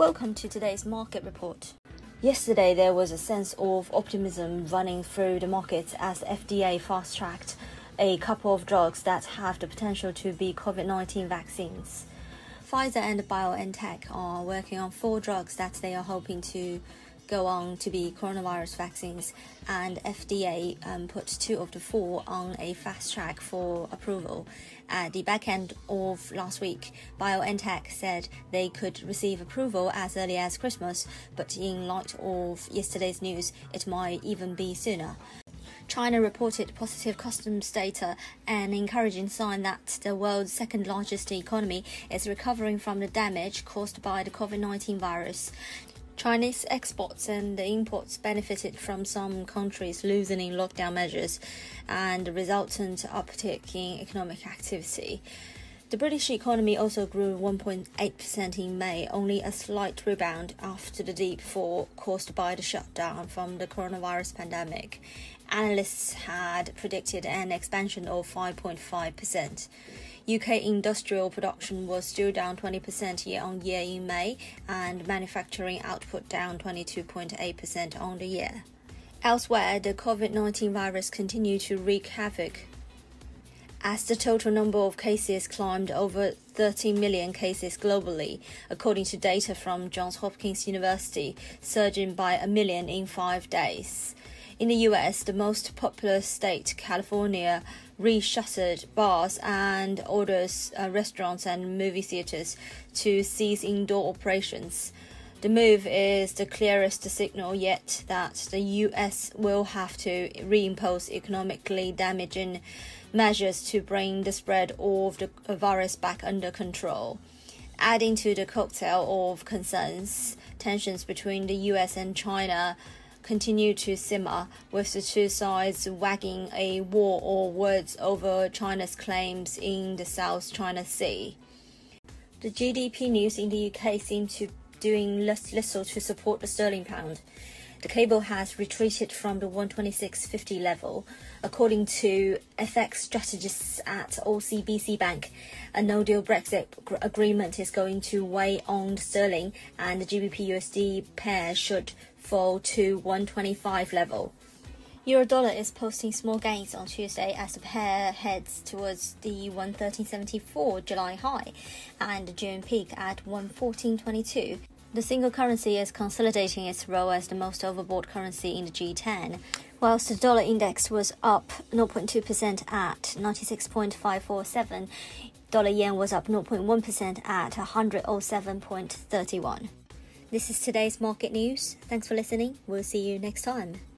Welcome to today's market report. Yesterday, there was a sense of optimism running through the markets as the FDA fast tracked a couple of drugs that have the potential to be COVID 19 vaccines. Pfizer and BioNTech are working on four drugs that they are hoping to go on to be coronavirus vaccines, and FDA um, put two of the four on a fast track for approval. At the back end of last week, BioNTech said they could receive approval as early as Christmas, but in light of yesterday's news, it might even be sooner. China reported positive customs data, an encouraging sign that the world's second largest economy is recovering from the damage caused by the COVID 19 virus. Chinese exports and imports benefited from some countries loosening lockdown measures and the resultant uptick in economic activity. The British economy also grew 1.8% in May, only a slight rebound after the deep fall caused by the shutdown from the coronavirus pandemic. Analysts had predicted an expansion of 5.5%. UK industrial production was still down 20% year on year in May, and manufacturing output down 22.8% on the year. Elsewhere, the COVID 19 virus continued to wreak havoc as the total number of cases climbed over 13 million cases globally, according to data from Johns Hopkins University, surging by a million in five days. In the US, the most populous state, California, reshuttered bars and orders uh, restaurants and movie theaters to cease indoor operations. The move is the clearest signal yet that the US will have to reimpose economically damaging measures to bring the spread of the virus back under control. Adding to the cocktail of concerns, tensions between the US and China continue to simmer, with the two sides wagging a war or words over China's claims in the South China Sea. The GDP news in the UK seems to doing less little to support the sterling pound. The cable has retreated from the 126.50 level. According to FX strategists at OCBC Bank, a no deal Brexit agreement is going to weigh on sterling, and the GBP USD pair should fall to 125 level. Euro dollar is posting small gains on Tuesday as the pair heads towards the 113.74 July high and the June peak at 114.22. The single currency is consolidating its role as the most overbought currency in the G10, whilst the dollar index was up 0.2% at 96.547. Dollar yen was up 0.1% at 107.31. This is today's market news. Thanks for listening. We'll see you next time.